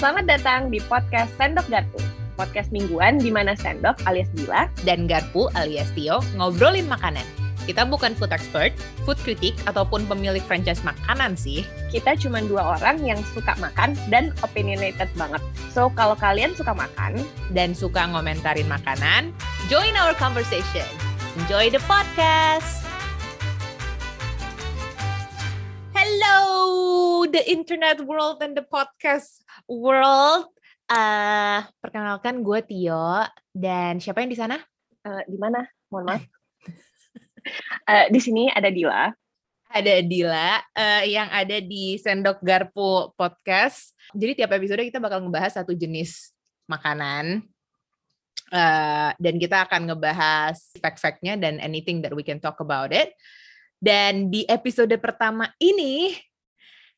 Selamat datang di podcast Sendok Garpu. Podcast mingguan di mana Sendok alias Dila dan Garpu alias Tio ngobrolin makanan. Kita bukan food expert, food critic, ataupun pemilik franchise makanan sih. Kita cuma dua orang yang suka makan dan opinionated banget. So, kalau kalian suka makan dan suka ngomentarin makanan, join our conversation. Enjoy the podcast! Hello, the internet world and the podcast world. Uh, perkenalkan gue Tio dan siapa yang di sana? Uh, di mana? Mohon maaf. uh, di sini ada Dila. Ada Dila uh, yang ada di Sendok Garpu podcast. Jadi tiap episode kita bakal ngebahas satu jenis makanan. Uh, dan kita akan ngebahas fact-factnya dan anything that we can talk about it. Dan di episode pertama ini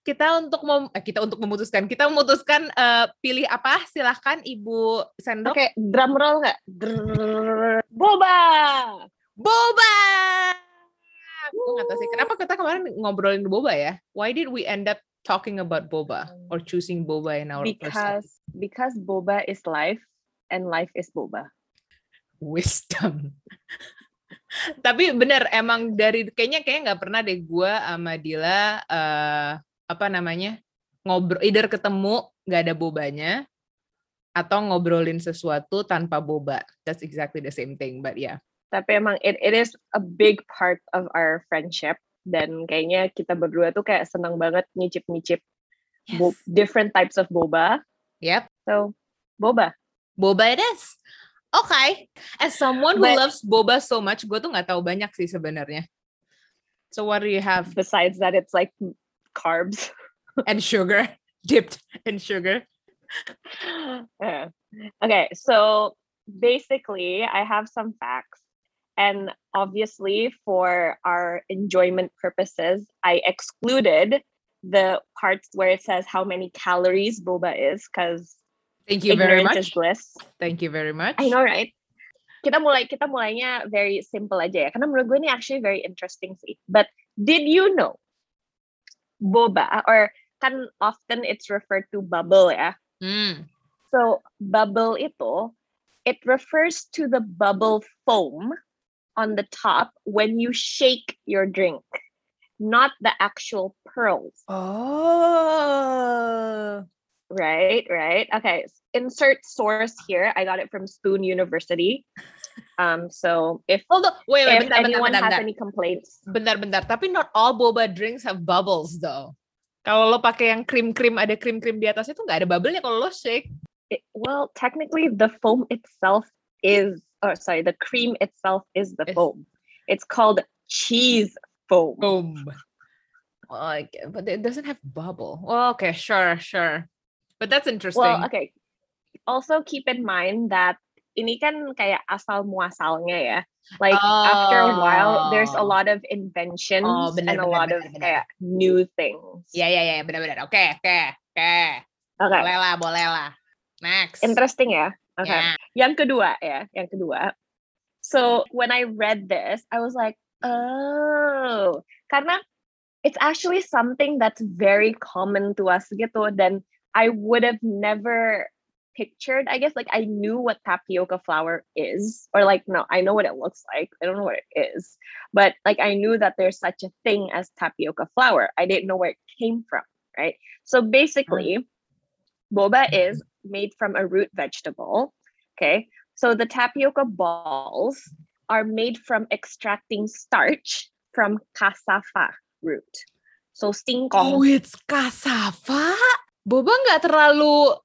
kita untuk mem eh, kita untuk memutuskan. Kita memutuskan uh, pilih apa? Silahkan ibu sendok. Oke okay, drum roll nggak? Boba! Boba! Gue nggak tahu sih. Kenapa kita kemarin ngobrolin boba ya? Why did we end up talking about boba or choosing boba in our because because boba is life and life is boba. Wisdom. Tapi bener emang dari kayaknya kayaknya nggak pernah deh gue sama Dila uh, apa namanya ngobrol either ketemu nggak ada bobanya atau ngobrolin sesuatu tanpa boba that's exactly the same thing but yeah tapi emang it, it is a big part of our friendship dan kayaknya kita berdua tuh kayak senang banget nyicip-nyicip yes. different types of boba yep so boba boba it is okay. As someone who But, loves boba so much, gue tuh nggak tahu banyak sih sebenarnya. So what do you have? Besides that, it's like carbs and sugar, dipped in sugar. Yeah. Okay, so basically, I have some facts. And obviously, for our enjoyment purposes, I excluded the parts where it says how many calories boba is because Thank you very much. Is bliss. Thank you very much. I know, right? Kita mulai kita mulainya very simple aja ya. Karena menurut gue ini actually very interesting sih. But did you know boba or kan often it's referred to bubble ya. Mm. So bubble itu it refers to the bubble foam on the top when you shake your drink, not the actual pearls. Oh. Right, right. Okay. Insert source here. I got it from Spoon University. Um, so if on. wait, wait, if bentar, anyone bentar, bentar, has any complaints. Bentar, bentar. Tapi not all boba drinks have bubbles though. Kalau lo pakai yang krim-krim ada krim-krim di atas itu nggak ada bubble-nya kalau lo shake. It, well, technically the foam itself is oh sorry, the cream itself is the it's, foam. It's called cheese foam. Foam. Oh, but it doesn't have bubble. Well, okay, sure, sure. But that's interesting. Well, okay. Also keep in mind that ini kan kayak asal muasalnya ya. Like oh. after a while, there's a oh. lot of inventions oh, bener, and a bener, lot bener, of bener. kayak new things. Ya ya ya benar-benar. Oke oke oke. Oke. Boleh lah boleh lah. Next. Interesting ya. Oke. Okay. Yeah. Yang kedua ya, yang kedua. So when I read this, I was like, oh, karena it's actually something that's very common to us gitu dan I would have never pictured, I guess, like I knew what tapioca flour is, or like, no, I know what it looks like. I don't know what it is, but like I knew that there's such a thing as tapioca flour. I didn't know where it came from, right? So mm. basically, boba is made from a root vegetable. Okay. So the tapioca balls are made from extracting starch from cassava root. So oh, singkong. Oh, it's cassava? Boba nggak terlalu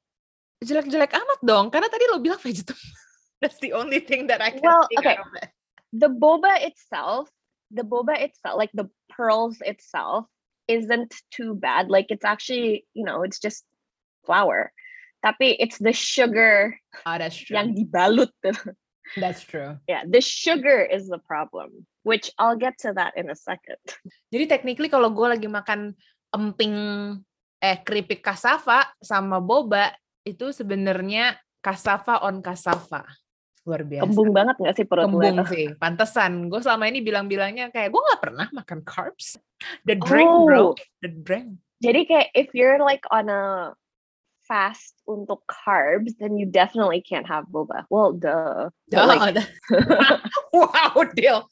jelek-jelek amat dong, karena tadi lo bilang vegetable. That's the only thing that I can well, think okay. of it. The boba itself, the boba itself, like the pearls itself, isn't too bad. Like it's actually, you know, it's just flour. Tapi it's the sugar oh, that's true. yang dibalut. That's true. Yeah, the sugar is the problem, which I'll get to that in a second. Jadi technically kalau gue lagi makan emping eh keripik kasava sama boba itu sebenarnya kasava on kasava luar biasa. Kembung banget gak sih perut Kembung sih, pantesan. Gue selama ini bilang-bilangnya kayak gue gak pernah makan carbs. The drink oh. bro, the drink. Jadi kayak if you're like on a fast untuk carbs, then you definitely can't have boba. Well, duh. Duh, like, wow, deal.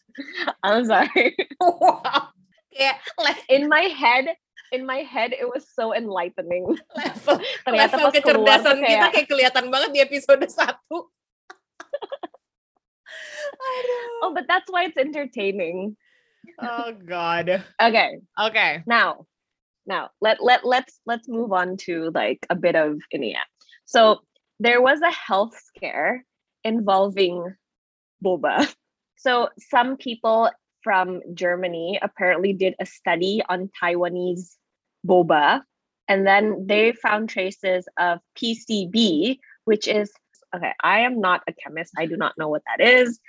I'm sorry. Wow. Kayak le- In my head, in my head, it was so enlightening. level Ternyata level keluar kecerdasan tuh kita kayak, kayak kelihatan banget di episode 1. oh, but that's why it's entertaining. Oh god. Okay, Okay. now, now let let let's let's move on to like a bit of Inia. So there was a health scare involving boba. So some people from Germany apparently did a study on Taiwanese boba, and then they found traces of PCB, which is okay. I am not a chemist. I do not know what that is.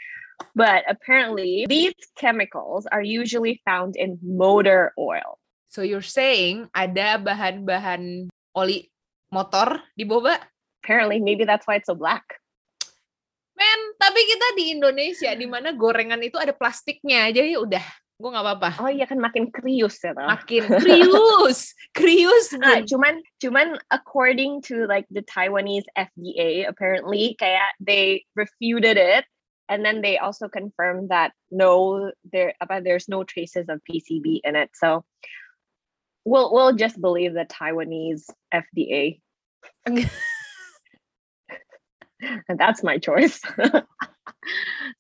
But apparently, these chemicals are usually found in motor oil. So you're saying ada bahan-bahan oli motor di boba? Apparently, maybe that's why it's so black. Men, tapi kita di Indonesia di mana gorengan itu ada plastiknya, jadi udah, gue nggak apa-apa. Oh iya kan makin krius ya toh. Makin krius, krius. Ah, Bun. cuman cuman according to like the Taiwanese FDA apparently kayak they refuted it and then they also confirmed that no there apa there's no traces of PCB in it. So we'll we'll just believe the Taiwanese FDA. and that's my choice.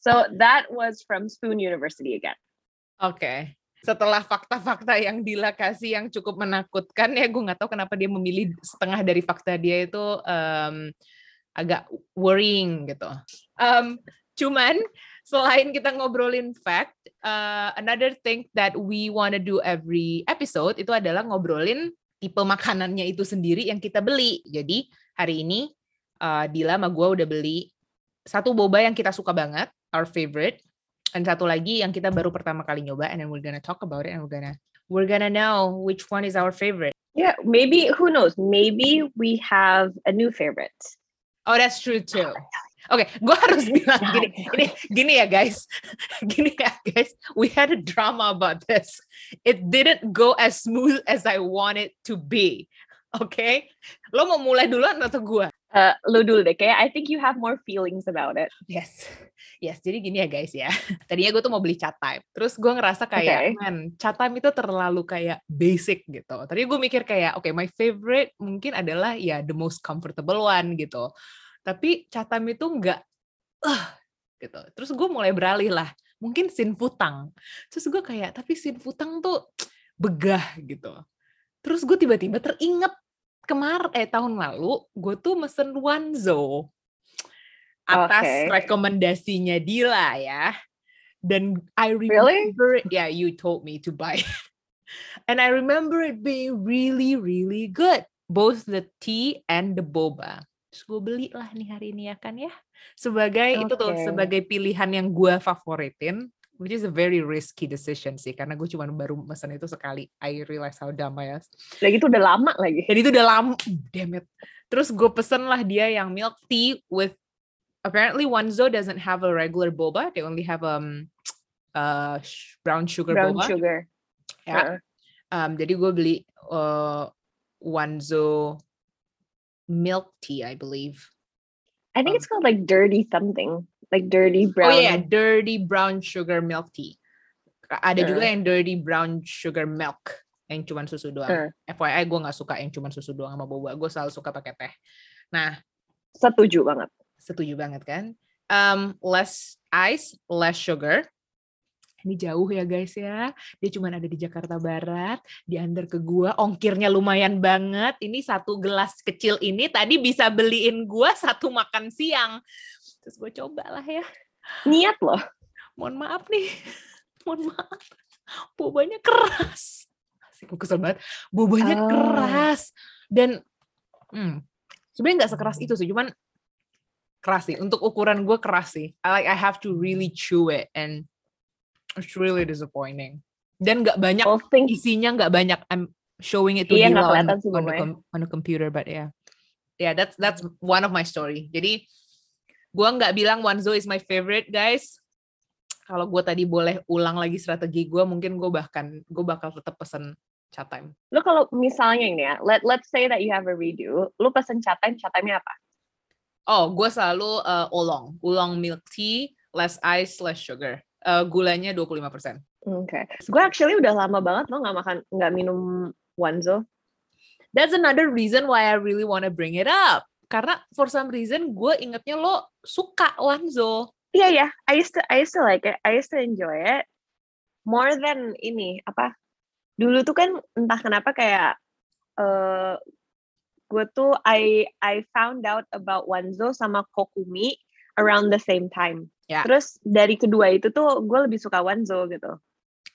so that was from Spoon University again. Oke. Setelah fakta-fakta yang Dila kasih yang cukup menakutkan ya, gue nggak tahu kenapa dia memilih setengah dari fakta dia itu em, agak worrying gitu. Em, cuman selain kita ngobrolin fact, uh, another thing that we wanna do every episode itu adalah ngobrolin tipe makanannya itu sendiri yang kita beli. Jadi hari ini uh, Dila sama gue udah beli satu boba yang kita suka banget, our favorite, dan satu lagi yang kita baru pertama kali nyoba, and then we're gonna talk about it, and we're gonna we're gonna know which one is our favorite. Yeah, maybe who knows? Maybe we have a new favorite. Oh, that's true too. Oke, gue harus bilang gini, gini, gini ya guys, gini ya guys, we had a drama about this. It didn't go as smooth as I want it to be. Oke, lo mau mulai duluan atau gue? Uh, lo dulu deh, kayak I think you have more feelings about it. Yes, yes. Jadi gini ya guys ya. Tadinya gue tuh mau beli cat time. Terus gue ngerasa kayak, Okay. man, cat time itu terlalu kayak basic gitu. Tadi gue mikir kayak, oke, my favorite mungkin adalah ya the most comfortable one gitu. Tapi cat time itu enggak, uh, gitu. Terus gue mulai beralih lah. Mungkin sin futang. Terus gue kayak, tapi sin futang tuh begah gitu. Terus gue tiba-tiba teringat kemar eh tahun lalu gue tuh mesen Wanzo atas Oke. rekomendasinya Dila ya. Dan I Really? remember, yeah, you told me to buy it. And I remember it being really, really good. Both the tea and the boba. Terus gue beli lah nih hari ini ya kan ya. Sebagai itu tuh, sebagai pilihan yang gue favoritin. Which is a very risky decision sih. Karena gue cuma baru mesen itu sekali. I realize how dumb I was. Lagi itu udah lama lagi. Dan itu udah lama, damn it. Terus gue pesen lah dia yang milk tea with apparently Wanzo doesn't have a regular boba. They only have um uh brown sugar Brown boba. sugar. Ya. Uh-uh. Um, jadi gue beli uh, Wanzo milk tea, I believe. I think it's called like dirty something. Like dirty brown. Oh yeah, dirty brown sugar milk tea. Ada juga Uh. yang dirty brown sugar milk yang cuman susu doang. Uh, FYI gue nggak suka yang cuman susu doang sama boba. Gue selalu suka pakai teh. Nah, setuju banget. setuju banget kan? Um, less ice, less sugar. Ini jauh ya guys ya. Dia cuma ada di Jakarta Barat, diantar ke gua, ongkirnya lumayan banget. Ini satu gelas kecil ini tadi bisa beliin gua satu makan siang. Terus gue coba lah ya. Niat loh. Mohon maaf nih. Mohon maaf. Bobanya keras. Asik, gue kesel banget. Bobanya Oh. keras. Dan hmm, sebenarnya nggak sekeras itu sih, cuman keras sih. Untuk ukuran gue keras sih. I like I have to really chew it and it's really disappointing. Dan nggak banyak think isinya nggak banyak. I'm showing it to Iya, Dila nggak on, sih on, the on the computer, but yeah. Yeah, that's that's one of my story. Jadi gua nggak bilang Wanzo is my favorite, guys. Kalau gue tadi boleh ulang lagi strategi gue, mungkin gue bahkan gue bakal tetap pesen chat time. Lo kalau misalnya ini ya, let let's say that you have a redo, lo pesen chat time, chat time-nya apa? Oh, gue selalu uh, oolong, oolong milk tea, less ice, less sugar. Uh, gulanya 25%. Oke. Okay. Gue actually udah lama banget lo nggak makan, nggak minum Wanzo. That's another reason why I really want to bring it up. Karena for some reason gue ingetnya lo suka Wanzo. Iya yeah, ya, yeah. I used to I used to like it. I used to enjoy it more than ini apa? Dulu tuh kan entah kenapa kayak uh, gue tuh I I found out about Wanzo sama Kokumi around the same time. Yeah. Terus dari kedua itu tuh gue lebih suka Wanzo gitu.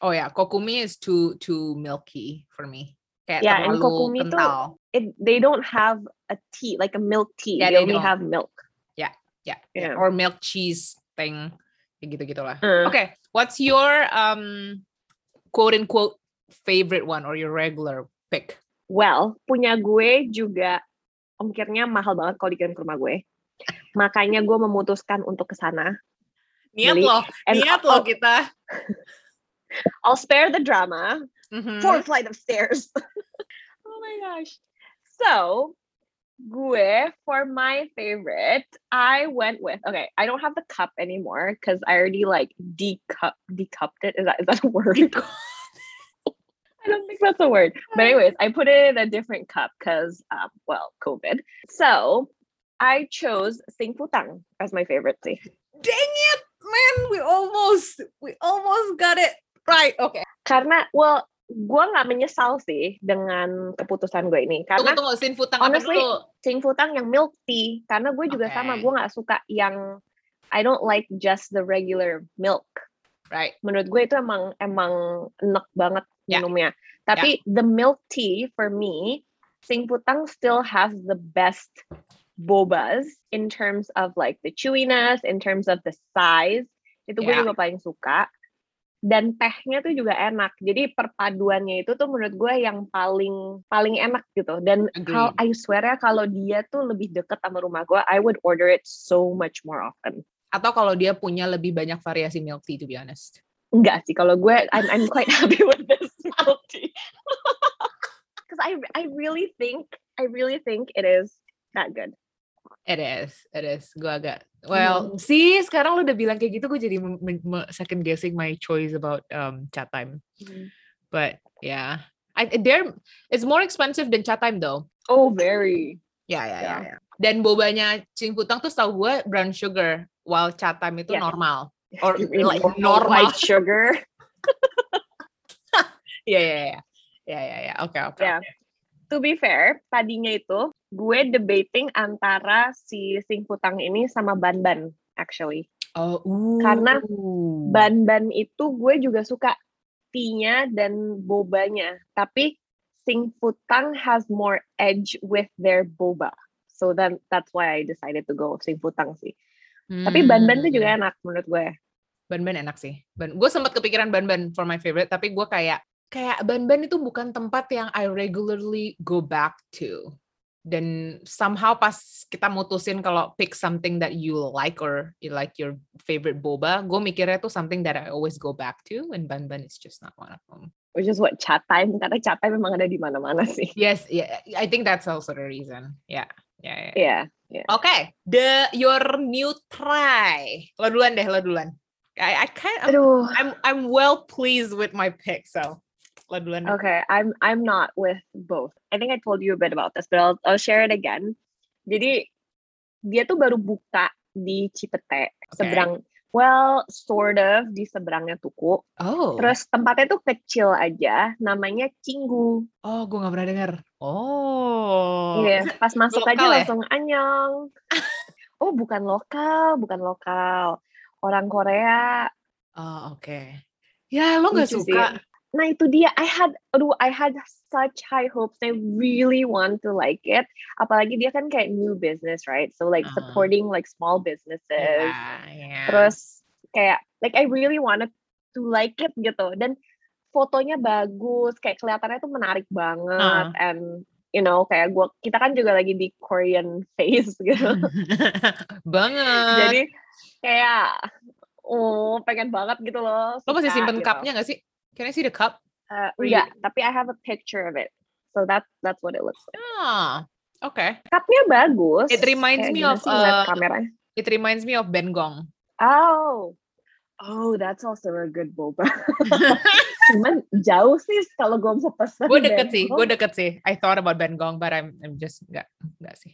Oh ya, yeah. Kokumi is too too milky for me. Kayak yeah, terlalu and Kokumi kental. tuh it, they don't have a tea like a milk tea. Yeah, they, they only don't. have milk. Yeah, yeah, Yeah. Or milk cheese thing, kayak gitu gitulah. Uh. Okay, what's your um quote unquote favorite one or your regular pick? Well, punya gue juga ongkirnya mahal banget kalau dikirim ke rumah gue. Makanya gue memutuskan untuk ke sana. Niat Beli. loh, And niat I'll- loh kita. I'll spare the drama. Mhm. Four flight of stairs. oh my gosh. So, gue for my favorite, I went with okay. I don't have the cup anymore because I already like decup decupped it. Is that is that a word? I don't think that's a word. But anyways, I put it in a different cup because, um, well, COVID. So I chose Sing Futang as my favorite tea. Dang it, man, we almost we almost got it right. Okay. Karena, well, gue nggak menyesal sih dengan keputusan gue ini. Tunggu Karena tunggu sin futang honestly, dulu? Sing Futang yang milk tea. Karena gue juga sama, Okay. gue nggak suka yang I don't like just the regular milk. Right. Menurut gue itu emang emang enak banget Ya. minumnya. Tapi the milk tea for me, Sing Putang still has the best bobas in terms of like the chewiness, in terms of the size. Itu gue Ya. juga paling suka. Dan tehnya tuh juga enak. Jadi perpaduannya itu tuh menurut gue yang paling paling enak gitu. Dan kalau. I swear ya kalau dia tuh lebih deket sama rumah gue, I would order it so much more often. Atau kalau dia punya lebih banyak variasi milk tea to be honest. Enggak sih, kalau gue I'm I'm quite happy with this milk tea. Because I I really think I really think it is that good. It is, it is. Gue agak, well, see, sekarang lu udah bilang kayak gitu, gue jadi second guessing my choice about um chat time. But yeah, I there it's more expensive than chat time though. Oh, very. Ya ya ya. Yeah. ya. Dan bobanya Cing Putang tuh setahu gue brown sugar, while chat time itu Yes. normal. Or like normal white sugar. Ya ya ya. Ya ya ya. Oke oke. Yeah. oke. To be fair, tadinya itu gue debating antara si Sing Putang ini sama Ban Ban actually. Oh, Karena ooh. Ban Ban itu gue juga suka tea-nya dan bobanya. Tapi Sing Putang has more edge with their boba. So then that's why I decided to go Sing Putang sih. Tapi Ban Ban tuh juga Hmm. enak menurut gue. Ban Ban enak sih. Ban, gue sempat kepikiran Ban Ban for my favorite, tapi gue kayak kayak Ban Ban itu bukan tempat yang I regularly go back to. Dan somehow pas kita mutusin kalau pick something that you like or you like your favorite boba, gue mikirnya tuh something that I always go back to, and Ban Ban is just not one of them. Which is what chat time karena chat time memang ada di mana-mana sih. Yes, yeah, I think that's also the reason. Yeah, yeah, yeah. Iya. Yeah. Oke, the your new try. Lo duluan deh, lo duluan. I, I kind Aduh. I'm I'm well pleased with my pick, so deh. Okay, I'm I'm not with both. I think I told you a bit about this, but I'll I'll share it again. Jadi dia tuh baru buka di Cipete seberang well sort of di seberangnya Tuku. Oh, Terus tempatnya tuh kecil aja, namanya Cinggu. oh, gue nggak pernah dengar. Oh, Iya, pas masuk aja ya? langsung anyong. oh, bukan lokal, bukan lokal. Orang Korea. Oh, oke. Ya, lo nggak Lucu sih. Nah itu dia, I had, aduh, I had such high hopes. I really want to like it. Apalagi dia kan kayak new business, right? So like Ah. supporting like small businesses. Ya, ya. Terus kayak, like I really wanted to like it gitu. Dan fotonya bagus, kayak kelihatannya tuh menarik banget. Ah. And you know, kayak gua, kita kan juga lagi di Korean phase gitu. banget. Jadi kayak, oh pengen banget gitu loh. lo masih simpen gitu. cupnya nggak sih? Can I see the cup? Uh, enggak, tapi I have a picture of it. So that that's what it looks like. Ah, oke. Okay. Cupnya bagus. It reminds Kayak me of sih uh, kameranya. it reminds me of Bengong. Oh. Oh, that's also a good boba. Cuman jauh sih kalau gue mau pesen. gue deket sih, Bangkok, gue deket sih. I thought about Bengong, but I'm, I'm just nggak nggak sih.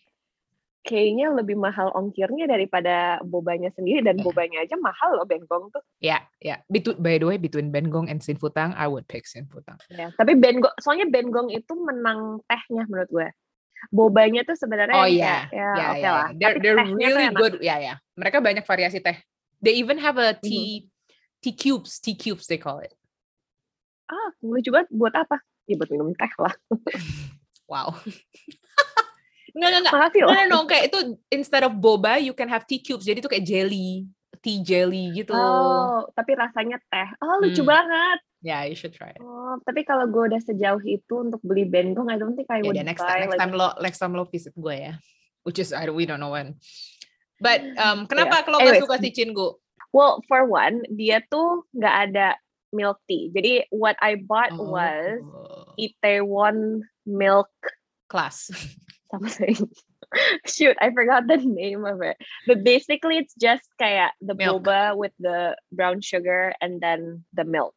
Kayaknya lebih mahal ongkirnya daripada bobanya sendiri dan Iya. bobanya aja mahal loh Bengkong tuh. Ya, ya. Between, by the way, between Bengong and Sin Futang, I would pick Sin Futang. Ya, tapi Bengong, soalnya Bengong itu menang tehnya menurut gue. Bobanya tuh sebenarnya Oh yang iya, ya, ya, oke ya. lah. They're, Tapi really good. Ya, ya. Mereka banyak variasi teh. They even have a tea, tea cubes, tea cubes they call it. Ah, lucu banget. Buat apa? Ya buat minum teh lah. Wow. Enggak, enggak, enggak. Makasih loh. no, no. Kayak itu instead of boba, you can have tea cubes. Jadi itu kayak jelly, tea jelly gitu. Oh, tapi rasanya teh. Oh, lucu Hmm. banget. Yeah, you should try it. Oh, tapi kalau gue udah sejauh itu untuk beli Bengong, I don't think I Ya, would udah next buy time, next like time lo next time lo visit gue ya. Which is I we don't know when. But um, kenapa kalau nggak Anyways. suka si Chingu? Well, for one, dia tuh nggak ada milk tea. Jadi what I bought was Oh, Itaewon milk class. something. Shoot, I forgot the name of it. But basically, it's just kayak the Milk. boba with the brown sugar and then the milk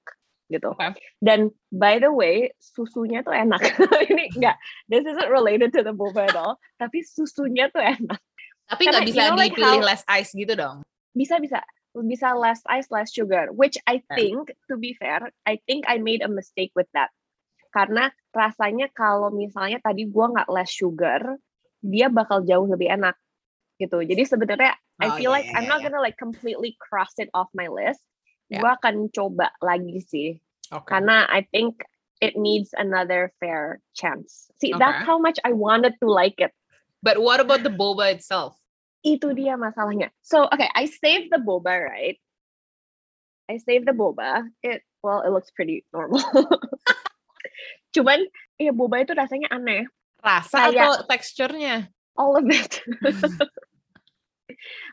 gitu. Okay. Dan by the way, susunya tuh enak. Ini enggak, this isn't related to the boba at all. Tapi susunya tuh enak. Tapi nggak bisa you know, like dipilih how- less ice gitu dong. Bisa bisa bisa less ice, less sugar. Which I think, to be fair, I think I made a mistake with that. Karena rasanya kalau misalnya tadi gua nggak less sugar, dia bakal jauh lebih enak gitu. Jadi sebenarnya I Oh, feel yeah, like yeah, I'm not yeah. gonna like completely cross it off my list. Yeah. Gua akan coba lagi sih. Oke. Karena I think it needs another fair chance. See, that's Okay. how much I wanted to like it. But what about the boba itself? Itu dia masalahnya. So, okay, I saved the boba, right? I saved the boba. It well, it looks pretty normal. Cuman, ya boba itu rasanya aneh. Rasa Kayak- atau teksturnya? All of it.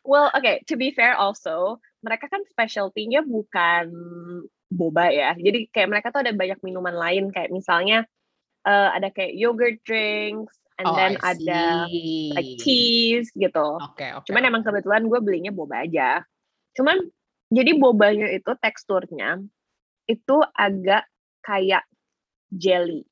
well, okay, to be fair also, mereka kan specialty-nya bukan boba ya. Jadi kayak mereka tuh ada banyak minuman lain kayak misalnya eh, ada kayak yogurt drinks and Oh, then ada like teas gitu. Oke, oke. Cuman emang kebetulan gue belinya boba aja. Cuman jadi bobanya itu teksturnya itu agak kayak jelly.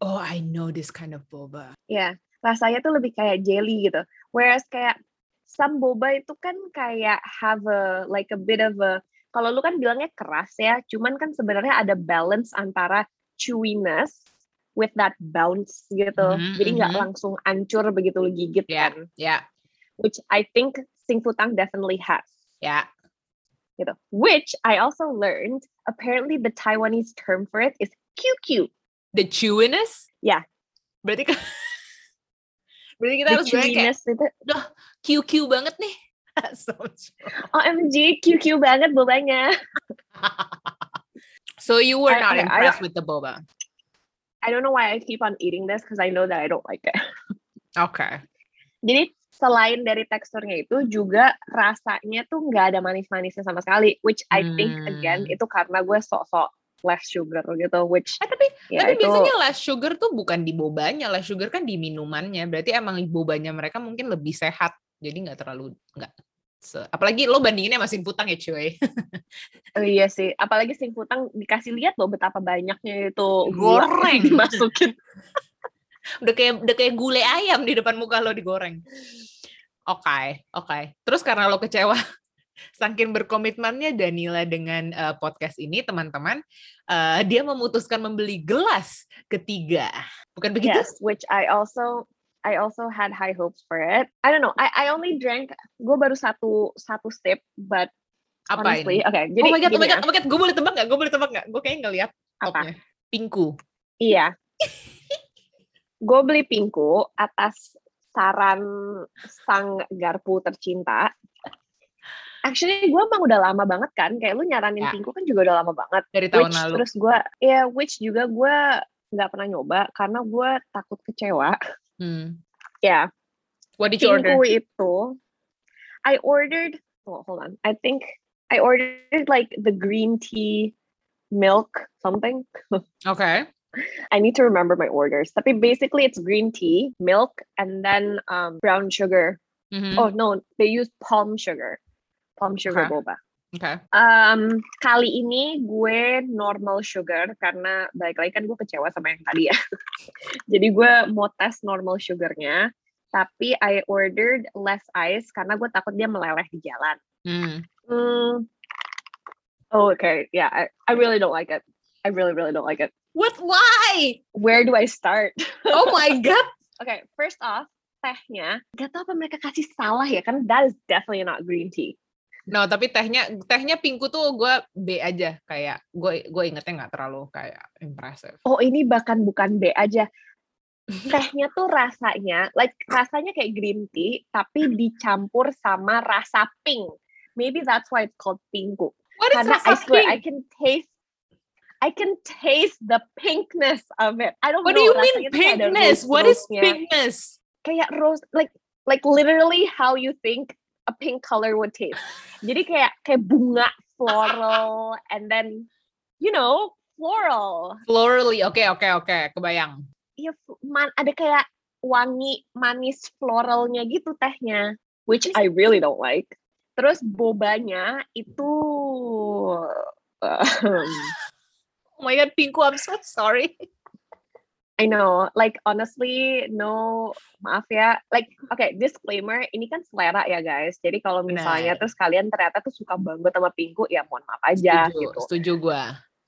Oh, I know this kind of boba. Ya, rasanya tuh lebih kayak jelly gitu. Whereas kayak some boba itu kan kayak have a like a bit of a kalau lu kan bilangnya keras ya, cuman kan sebenarnya ada balance antara chewiness with that bounce gitu. Mhm, Jadi nggak mhm. langsung ancur begitu lu gigit Ya, kan. ya, Which I think Sing Futang definitely has. ya. gitu. Which I also learned apparently the Taiwanese term for it is QQ. The chewiness? Ya. Berarti kan Berarti kita The harus kayak itu QQ banget nih. so, OMG QQ banget bobanya. so you were I- not okay, I impressed with the boba. I don't know why I keep on eating this because I know that I don't like it. Okay. Jadi selain dari teksturnya itu juga rasanya tuh nggak ada manis-manisnya sama sekali. Which I think again Hmm. itu karena gue sok-sok less sugar gitu. Which Eh, tapi ya tapi itu biasanya less sugar tuh bukan di bobanya, less sugar kan di minumannya. Berarti emang bobanya mereka mungkin lebih sehat. Jadi nggak terlalu nggak se- apalagi lo bandinginnya sama Sin Putang ya cuy. oh iya sih. Apalagi Sing Futang dikasih lihat loh betapa banyaknya itu Goreng. dimasukin. udah kayak udah kayak gulai ayam di depan muka lo digoreng. Oke, oke. Terus karena lo kecewa saking berkomitmennya Danila dengan eh, podcast ini, teman-teman, eh, dia memutuskan membeli gelas ketiga. Bukan begitu? Yes, which I also I also had high hopes for it. I don't know. I I only drank gue baru satu satu sip, but Apa honestly, ini? okay. Jadi oh my god, oh my god, ya, oh my god, gue boleh tebak nggak? Gue boleh tebak nggak? Gue kayaknya ngeliat apa? Pinku. Iya. gue beli pinku atas saran sang garpu tercinta. Actually, gue emang udah lama banget kan. Kayak lu nyaranin Ya. pinku kan juga udah lama banget. Dari tahun which lalu. terus gue, ya which juga gue nggak pernah nyoba karena gue takut kecewa. Hmm. Ya, What did you order? pinku itu I ordered oh hold on I think I ordered like the green tea milk something. Okay. I need to remember my orders. Tapi basically it's green tea, milk, and then um, brown sugar. Mhm. Oh no, they use palm sugar. Palm sugar Okay. boba. Okay. Um, kali ini gue normal sugar karena balik lagi kan gue kecewa sama yang tadi ya. Jadi gue mau tes normal sugarnya, tapi I ordered less ice karena gue takut dia meleleh di jalan. Hmm. Hmm. Oh, okay. Yeah, I, I really don't like it. I really, really don't like it. What? Why? Where do I start? Oh my god. Okay, first off, tehnya, gak tau apa mereka kasih salah ya, kan that is definitely not green tea. No, tapi tehnya tehnya pinku tuh gue B aja kayak gue gue ingetnya nggak terlalu kayak impressive. Oh, ini bahkan bukan B aja. Tehnya tuh rasanya, like rasanya kayak green tea, tapi dicampur sama rasa pink. Maybe that's why it's called pinku. What is Karena rasa I swear I pink? can taste I can taste the pinkness of it. I don't What know. do you mean pinkness? What is pinkness? Kayak rose, like like literally how you think a pink color would taste. Jadi kayak kayak bunga floral and then you know floral. Florally. Oke oke oke, kebayang. Iya, man, ada kayak wangi manis floralnya gitu tehnya, which I really don't like. Terus bobanya itu um, Oh my god, Pinku, I'm so sorry. I know, like honestly, no, maaf ya. Like, okay, disclaimer, ini kan selera ya guys. Jadi kalau misalnya Benar. terus kalian ternyata tuh suka banget sama Pinku, ya mohon maaf aja Setuju, gitu. setuju gue.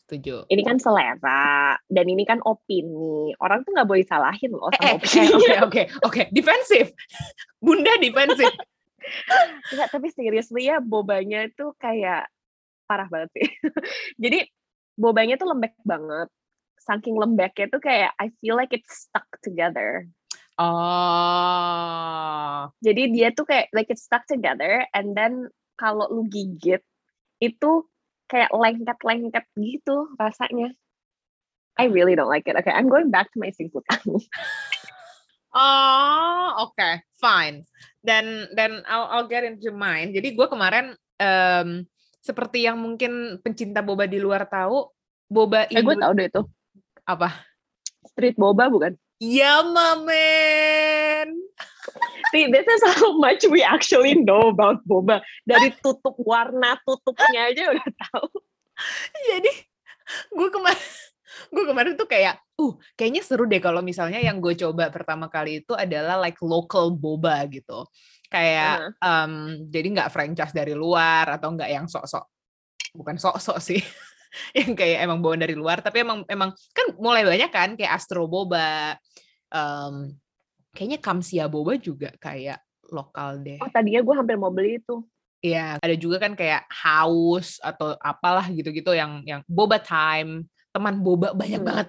Setuju. Ini kan selera dan ini kan opini. Orang tuh nggak boleh salahin loh sama eh, opini. oke oke oke, defensif. Bunda defensif. Enggak, tapi seriously ya bobanya itu kayak parah banget sih. Jadi bobanya tuh lembek banget. Saking lembeknya tuh kayak I feel like it's stuck together. Oh. Jadi dia tuh kayak like it's stuck together and then kalau lu gigit itu kayak lengket-lengket gitu rasanya. I really don't like it. Okay, I'm going back to my singkutan. Oh, oke, fine. Dan dan I'll, I'll get into mine. Jadi gue kemarin em, seperti yang mungkin pencinta boba di luar tahu, boba eh, gue Indo tau deh itu. Apa? Street boba bukan? Ya, mamen. See, this is how much we actually know about boba. Dari tutup warna tutupnya aja udah tahu. Jadi gue kemarin gue kemarin tuh kayak, uh, kayaknya seru deh kalau misalnya yang gue coba pertama kali itu adalah like local boba gitu. Kayak em, jadi nggak franchise dari luar atau nggak yang sok-sok bukan sok-sok sih yang kayak emang bawaan dari luar tapi emang emang kan mulai banyak kan kayak Astro Boba em, kayaknya Kamsia Boba juga kayak lokal deh Oh, tadinya gue hampir mau beli itu. Iya, ada juga kan kayak house atau apalah gitu-gitu yang yang boba time, teman boba banyak Hmm. banget.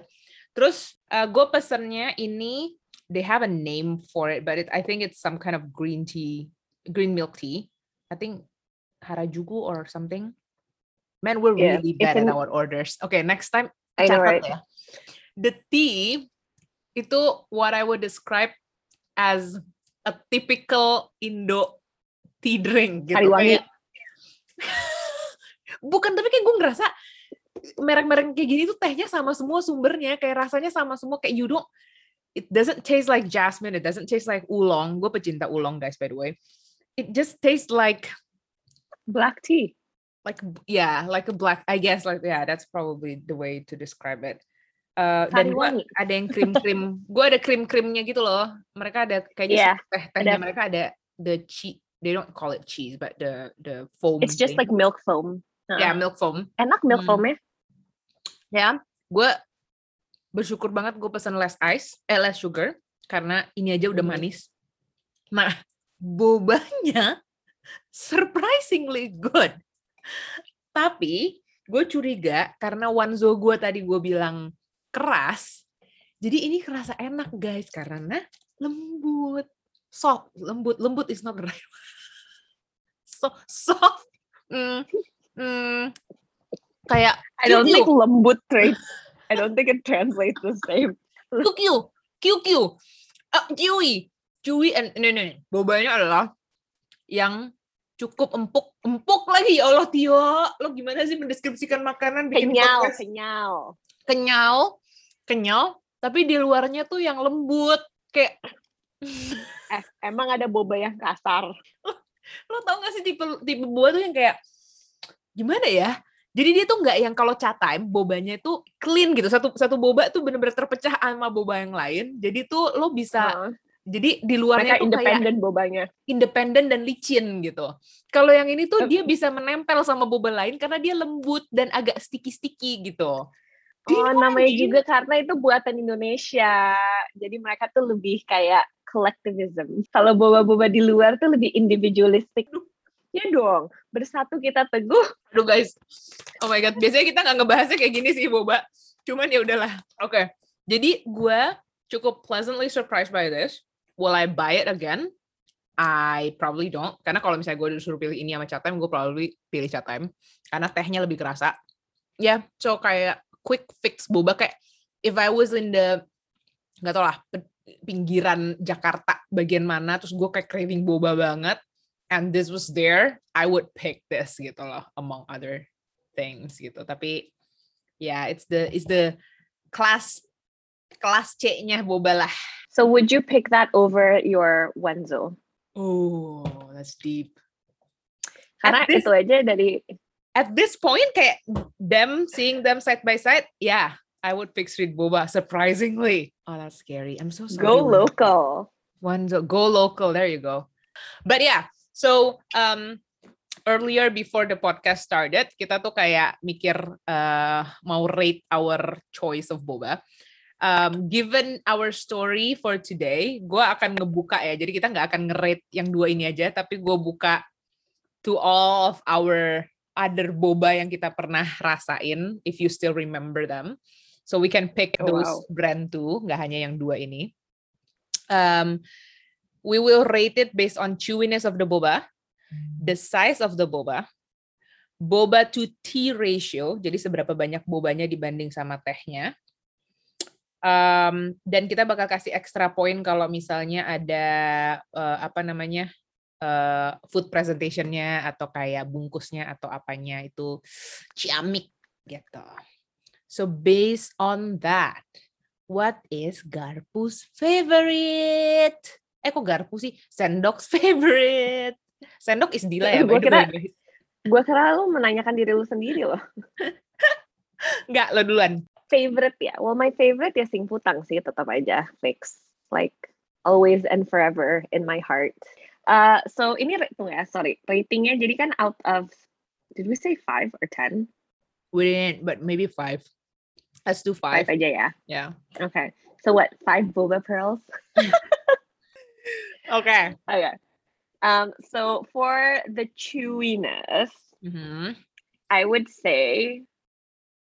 Terus gue pesennya ini they have a name for it, but it, I think it's some kind of green tea, green milk tea. I think Harajuku or something. Man, we're Yeah, really bad in- our orders. Okay, next time I know, right? ya. The tea itu what I would describe as a typical Indo tea drink gitu. Sariwangi. Kayak- Bukan, tapi kayak gue ngerasa merek-merek kayak gini tuh tehnya sama semua sumbernya, kayak rasanya sama semua kayak you don't it doesn't taste like jasmine, it doesn't taste like oolong. Gue pecinta oolong guys by the way. It just tastes like Black tea. Like yeah like a black I guess like yeah that's probably the way to describe it Uh, dan Sariwangi. ada yang krim krim gue ada krim krimnya gitu loh mereka ada kayaknya Yeah, teh tehnya ada. mereka ada the cheese they don't call it cheese but the the foam It's just thing. like milk foam. yeah Heeh. milk foam Enak milk Hmm. foamnya. ya gue bersyukur banget gue pesan less ice eh less sugar karena ini aja udah Mhm. manis nah bobanya surprisingly good tapi gue curiga karena Wanzo gue tadi gue bilang keras jadi ini kerasa enak guys karena lembut. Soft lembut lembut is not the right word. so soft. Mm, mm, kayak I don't think lembut trade. I don't think it translates the same. QQ, QQ, ah, chewy, chewy and ini nih, bobanya adalah yang cukup empuk empuk lagi ya Allah Tio. Lo gimana sih mendeskripsikan makanan bikin kenyal podcast? kenyal. Kenyal kenyal tapi di luarnya tuh yang lembut kayak eh emang ada boba yang kasar. Lo tau gak sih tipe tipe buah tuh yang kayak gimana ya? Jadi dia tuh nggak yang kalau chat time bobanya itu clean gitu. Satu satu boba tuh bener-bener terpecah sama boba yang lain. Jadi tuh lo bisa Heeh. Jadi di luarnya mereka tuh independen bobanya independen dan licin gitu. Kalau yang ini tuh dia bisa menempel sama boba lain karena dia lembut dan agak sticky-sticky gitu. You oh namanya mean? juga karena itu buatan Indonesia jadi mereka tuh lebih kayak collectivism kalau boba-boba di luar tuh lebih individualistik ya dong bersatu kita teguh Aduh guys, oh my god, biasanya kita nggak ngebahasnya kayak gini sih boba. Cuman ya udahlah. Oke, jadi gue cukup pleasantly surprised by this. Will I buy it again? I probably don't. Karena kalau misalnya gue disuruh pilih ini sama chat time, gue probably pilih chat time. Karena tehnya lebih kerasa. Ya, yeah, so kayak quick fix boba kayak if I was in the nggak tau lah pinggiran Jakarta bagian mana terus gue kayak craving boba banget and this was there I would pick this gitu loh among other things gitu tapi ya yeah, it's the it's the kelas kelas C-nya boba lah so would you pick that over your Wenzo oh that's deep karena At this- itu aja dari at this point kayak them seeing them side by side yeah I would pick street boba surprisingly oh that's scary I'm so sorry go local Wanzo, go local. There you go. But yeah, so um earlier before the podcast started, kita tuh kayak mikir uh, mau rate our choice of boba. Um, given our story for today, gue akan ngebuka ya. Jadi kita nggak akan nge-rate yang dua ini aja, tapi gue buka to all of our other boba yang kita pernah rasain, if you still remember them. So we can pick Oh, those wow. brand too, nggak hanya yang dua ini. Um, we will rate it based on chewiness of the boba, the size of the boba, boba to tea ratio, jadi seberapa banyak bobanya dibanding sama tehnya. Um, dan kita bakal kasih extra point kalau misalnya ada eh, apa namanya eh, food presentationnya atau kayak bungkusnya atau apanya itu ciamik gitu. So based on that, what is Garpu's favorite? Eh kok Garpu sih? Sendok's favorite. Sendok is Dila ya. The kira- gue kira lu menanyakan diri lu sendiri loh Enggak, lo duluan. Favorite ya well my favorite ya sing putang sih tetap aja fix like always and forever in my heart uh so ini tunggu ya sorry ratingnya jadi kan out of did we say five or ten We didn't, but maybe five. Let's do five. five aja ya Yeah. okay so what five boba pearls Okay. okay um so for the chewiness Mhm. I would say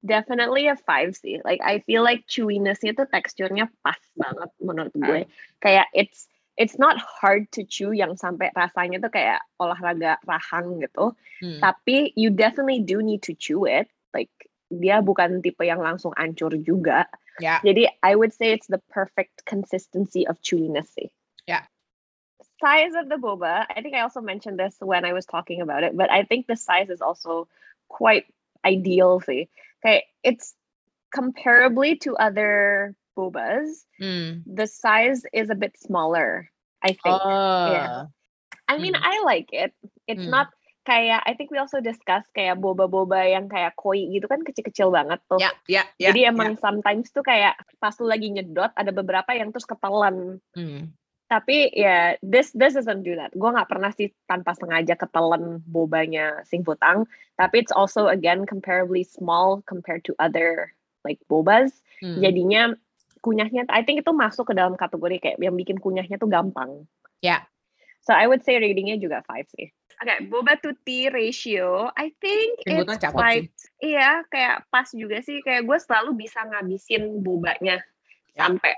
definitely a five sih. Like I feel like chewinessnya tuh teksturnya pas banget menurut gue. Kayak it's it's not hard to chew yang sampai rasanya tuh kayak olahraga rahang gitu. Hmm. Tapi you definitely do need to chew it. Like dia bukan tipe yang langsung hancur juga. Ya. Jadi I would say it's the perfect consistency of chewiness sih. Yeah. Size of the boba. I think I also mentioned this when I was talking about it, but I think the size is also quite ideal sih. Okay, it's comparably to other bobas. Hmm. The size is a bit smaller, I think. Oh. I mean, Hmm. I like it. It's Hmm. not kayak I think we also discussed kayak boba-boba yang kayak koi gitu kan kecil-kecil banget tuh. Ya, ya, ya. Jadi emang sometimes tuh kayak pas lu lagi nyedot ada beberapa yang terus ketelan. Hmm. Tapi ya this this doesn't do that. Gue nggak pernah sih tanpa sengaja ketelan bobanya sing putang. Tapi it's also again comparably small compared to other like bobas. Hmm. Jadinya kunyahnya I think itu masuk ke dalam kategori kayak yang bikin kunyahnya tuh gampang. Ya. So I would say ratingnya juga 5 sih. Okay, boba to tea ratio, I think Sing it's cakep quite iya kayak pas juga sih kayak gue selalu bisa ngabisin bobanya Ya. sampai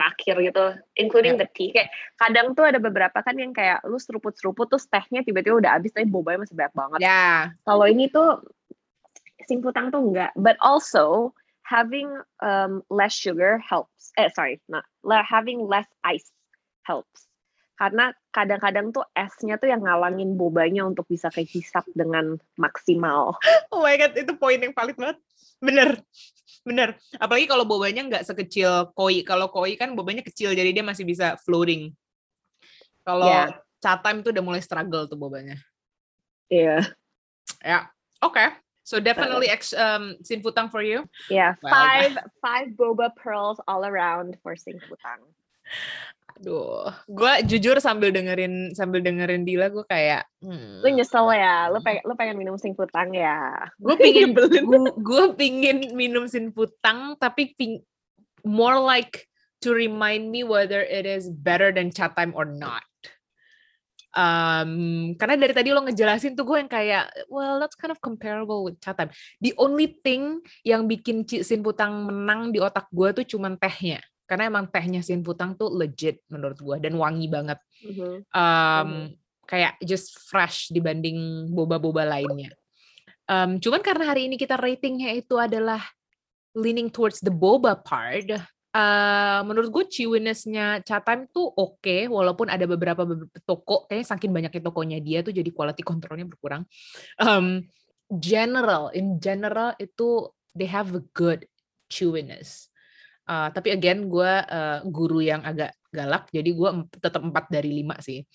terakhir gitu, including the tea. Kayak kadang tuh ada beberapa kan yang kayak lu seruput-seruput terus tehnya tiba-tiba udah habis tapi bobanya masih banyak banget. Ya. Kalau ini tuh sing putang tuh enggak, but also having um, less sugar helps. Eh sorry, not having less ice helps. karena kadang-kadang tuh esnya tuh yang ngalangin bobanya untuk bisa kehisap dengan maksimal. Oh my god, itu poin yang valid banget. Bener, bener. Apalagi kalau bobanya nggak sekecil koi. Kalau koi kan bobanya kecil, jadi dia masih bisa floating. Kalau yeah. chat time tuh udah mulai struggle tuh bobanya. Iya. Yeah. Ya, yeah. oke. Okay. So definitely ex, um, Sinfutang for you. Yeah, well, five five boba pearls all around for Sinfutang. Aduh, gue jujur sambil dengerin sambil dengerin Dila gue kayak, hmm. lu nyesel ya, lu pengen lu pengen minum Sinfutang ya. Gue pingin gue pingin minum Sinfutang tapi ping, more like to remind me whether it is better than chat time or not. Um, karena dari tadi lo ngejelasin tuh gue yang kayak well that's kind of comparable with chat time. The only thing yang bikin Sin Putang menang di otak gue tuh cuman tehnya karena emang tehnya Sin Putang tuh legit menurut gue dan wangi banget mm-hmm. Um, mm-hmm. kayak just fresh dibanding boba-boba lainnya um, cuman karena hari ini kita ratingnya itu adalah leaning towards the boba part uh, menurut gue chewiness-nya Chatham tuh oke okay, walaupun ada beberapa, beberapa toko kayaknya saking banyaknya tokonya dia tuh jadi quality controlnya berkurang. Um, general in general itu they have a good chewiness. Uh, tapi again gue uh, guru yang agak galak jadi gue tetap 4 dari 5 sih.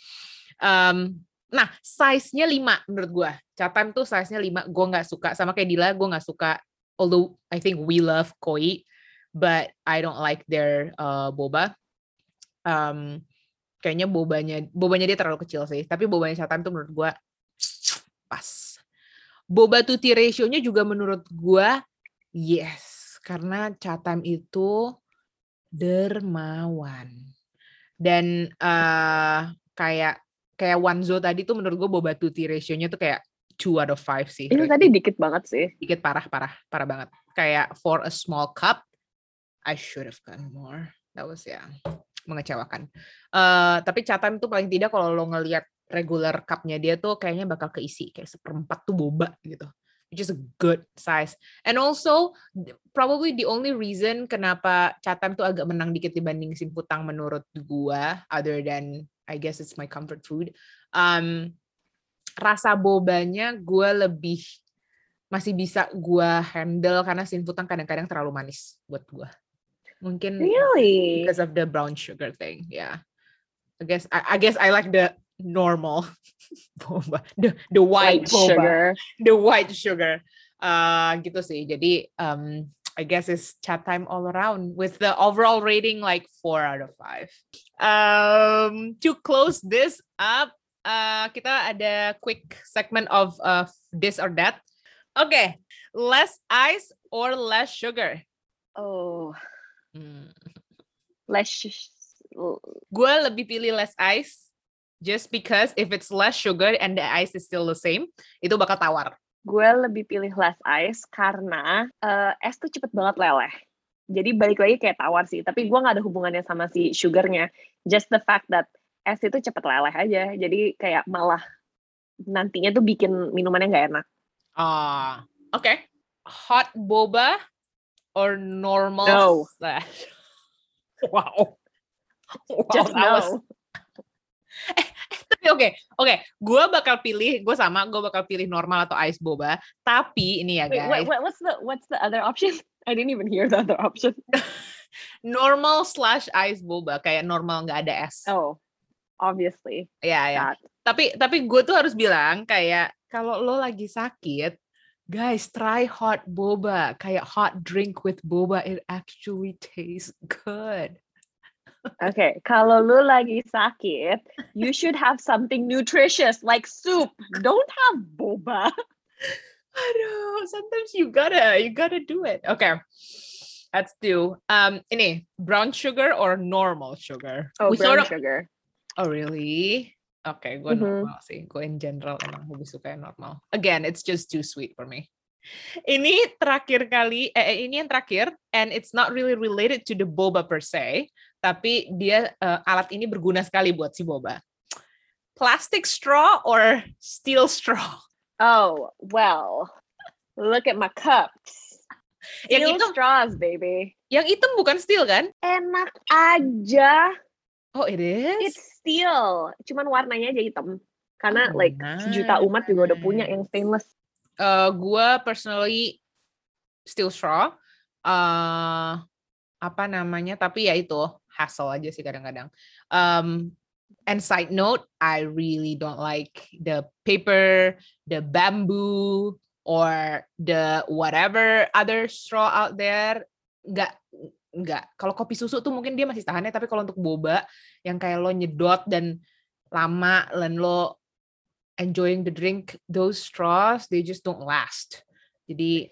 Um, nah size-nya 5 menurut gue. Chatham tuh size-nya 5 gue nggak suka sama kayak Dila gue nggak suka although I think we love koi but I don't like their uh, boba. Um, kayaknya bobanya bobanya dia terlalu kecil sih, tapi bobanya Chatham tuh menurut gue pas. Boba tea ratio-nya juga menurut gue yes, karena Chatham itu dermawan. Dan uh, kayak kayak Wanzo tadi tuh menurut gue boba to tea ratio-nya tuh kayak two out of five sih. Itu tadi dikit banget sih. Dikit parah, parah, parah banget. Kayak for a small cup, I should have done more. That was ya yeah, mengecewakan. Uh, tapi Chatham tuh paling tidak kalau lo ngelihat regular cupnya dia tuh kayaknya bakal keisi kayak seperempat tuh boba gitu. Which is a good size. And also probably the only reason kenapa Chatham tuh agak menang dikit dibanding Simputang menurut gua other than I guess it's my comfort food. Um, rasa bobanya gue lebih masih bisa gue handle karena Sinfutang kadang-kadang terlalu manis buat gue. Mungkin really because of the brown sugar thing. Yeah. I guess I, I guess I like the normal boba, the the white, white boba, sugar. the white sugar. Uh, gitu sih. Jadi um, I guess it's chat time all around with the overall rating like four out of five. Um, to close this up, uh, kita ada quick segment of uh, this or that. Okay, less ice or less sugar? Oh, Hmm. Less. Gue lebih pilih less ice, just because if it's less sugar and the ice is still the same, itu bakal tawar. Gue lebih pilih less ice karena uh, es tuh cepet banget leleh. Jadi balik lagi kayak tawar sih, tapi gue nggak ada hubungannya sama si sugarnya. Just the fact that es itu cepet leleh aja, jadi kayak malah nantinya tuh bikin minumannya nggak enak. Ah, uh, oke. Okay. Hot boba or normal no. slash wow wow Just no. was eh, oke okay, oke okay. gue bakal pilih gue sama gue bakal pilih normal atau ice boba tapi ini ya guys wait, wait, what's the what's the other option I didn't even hear the other option normal slash ice boba kayak normal nggak ada es oh obviously ya yeah, ya yeah. tapi tapi gue tuh harus bilang kayak kalau lo lagi sakit Guys, try hot boba. Kayak hot drink with boba, it actually tastes good. Okay, kalau lu lagi sakit, you should have something nutritious like soup. Don't have boba. Aduh, sometimes you gotta, you gotta do it. Okay, let's do. Um, ini brown sugar or normal sugar? Oh, we brown sort of, sugar. Oh, really? Okay, gue mm-hmm. normal sih. Gue in general emang lebih suka yang normal. Again, it's just too sweet for me. Ini terakhir kali, eh, eh, ini yang terakhir, and it's not really related to the boba per se, tapi dia uh, alat ini berguna sekali buat si boba. Plastic straw or steel straw? Oh, well, look at my cups. Steel yang itu, straws, baby. Yang itu bukan steel kan? Enak aja Oh, it is? It's steel, cuman warnanya aja hitam. Karena Oh, like sejuta umat juga udah punya yang stainless. Uh, gua personally steel straw. Uh, apa namanya? Tapi ya itu hassle aja sih kadang-kadang. Um, and side note, I really don't like the paper, the bamboo, or the whatever other straw out there. Nggak, nggak. Kalau kopi susu tuh mungkin dia masih tahannya, tapi kalau untuk boba yang kayak lo nyedot dan lama dan lo enjoying the drink, those straws they just don't last. Jadi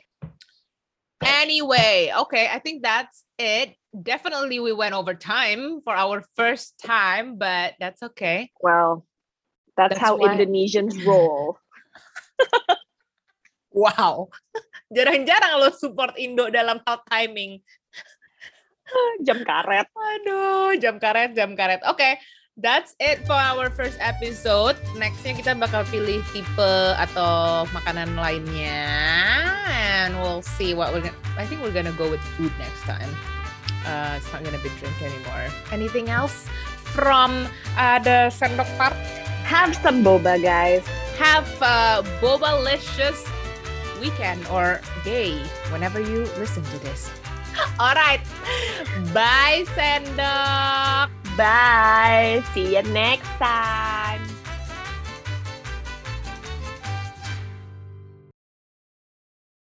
anyway, okay, I think that's it. Definitely we went over time for our first time, but that's okay. Well, that's, That's how why- Indonesians roll. Wow. Jarang-jarang lo support Indo dalam hal timing. Jam karet. Aduh, jam karet, jam karet. Oke, that's it for our first episode. Nextnya kita bakal pilih tipe atau makanan lainnya, and we'll see what we're. Gonna, I think we're gonna go with food next time. Uh, it's not gonna be drink anymore. Anything else from uh, the sendok part? Have some boba, guys. Have a boba-licious weekend or day whenever you listen to this. All right. Bye, Sendok. Bye. See you next time.